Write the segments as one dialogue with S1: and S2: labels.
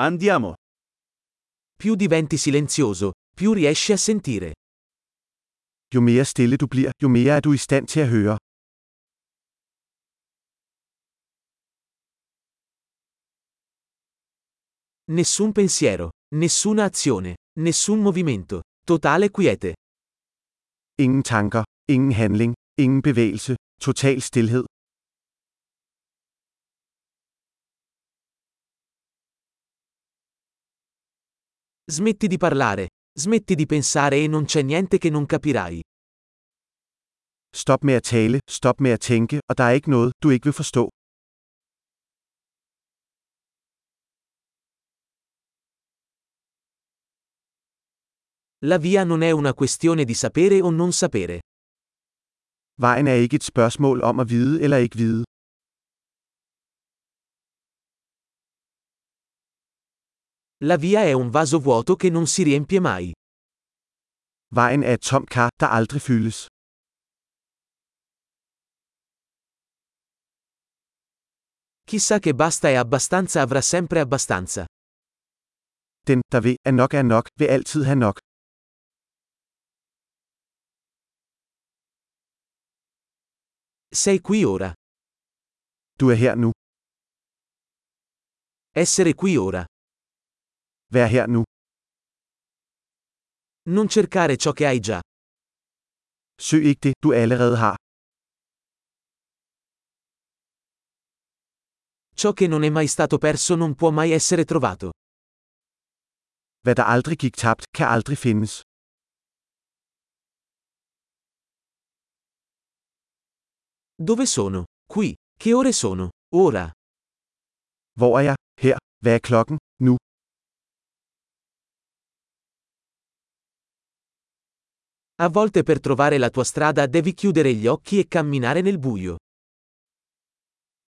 S1: Andiamo.
S2: Più diventi silenzioso, più riesci a sentire.
S3: Jo mere stille du bliver, jo mere er du i stand til at høre.
S2: Nessun pensiero, nessuna azione, nessun movimento, totale quiete.
S3: Ingen tanker, ingen handling, ingen bevægelse, total stilhed.
S2: Smetti di parlare, smetti di pensare e non c'è niente che non capirai.
S3: Stop med at tale, stop med at tænke, og der er ikke noget, du ikke vil forstå.
S2: La via non è una questione di sapere o non sapere.
S3: Vejen er ikke et spørgsmål om at vide eller ikke vide.
S2: La via è un vaso vuoto che non si riempie mai.
S3: Vejen er et tomt kar, der aldrig fyldes.
S2: Chi sa che basta e abbastanza avrà sempre abbastanza.
S3: Den, der ved, at nok er nok, vil altid have nok.
S2: Sei qui ora.
S3: Du er her nu.
S2: Essere qui ora.
S3: Vær her nu.
S2: Non cercare ciò che hai già.
S3: Søg ikke det, du allerede har.
S2: Ciò che non è mai stato perso non può mai essere trovato.
S3: Hvad der aldrig gik tabt, kan aldrig findes.
S2: Dove sono? Qui. Che ore sono? Ora.
S3: Hvor er jeg? Her. Hvad er klokken? Nu.
S2: A volte per trovare la tua strada devi chiudere gli occhi e camminare nel buio.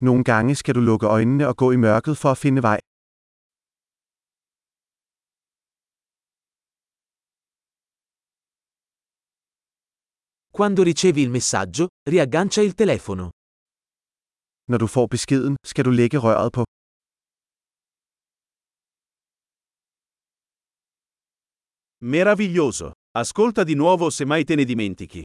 S3: Nogle gange skal du lukke øjnene og gå i mørket for at finde vej.
S2: Quando ricevi il messaggio, riaggancia il telefono.
S3: Når du får beskeden, skal du lægge røret på.
S1: Meraviglioso. Ascolta di nuovo se mai te ne dimentichi.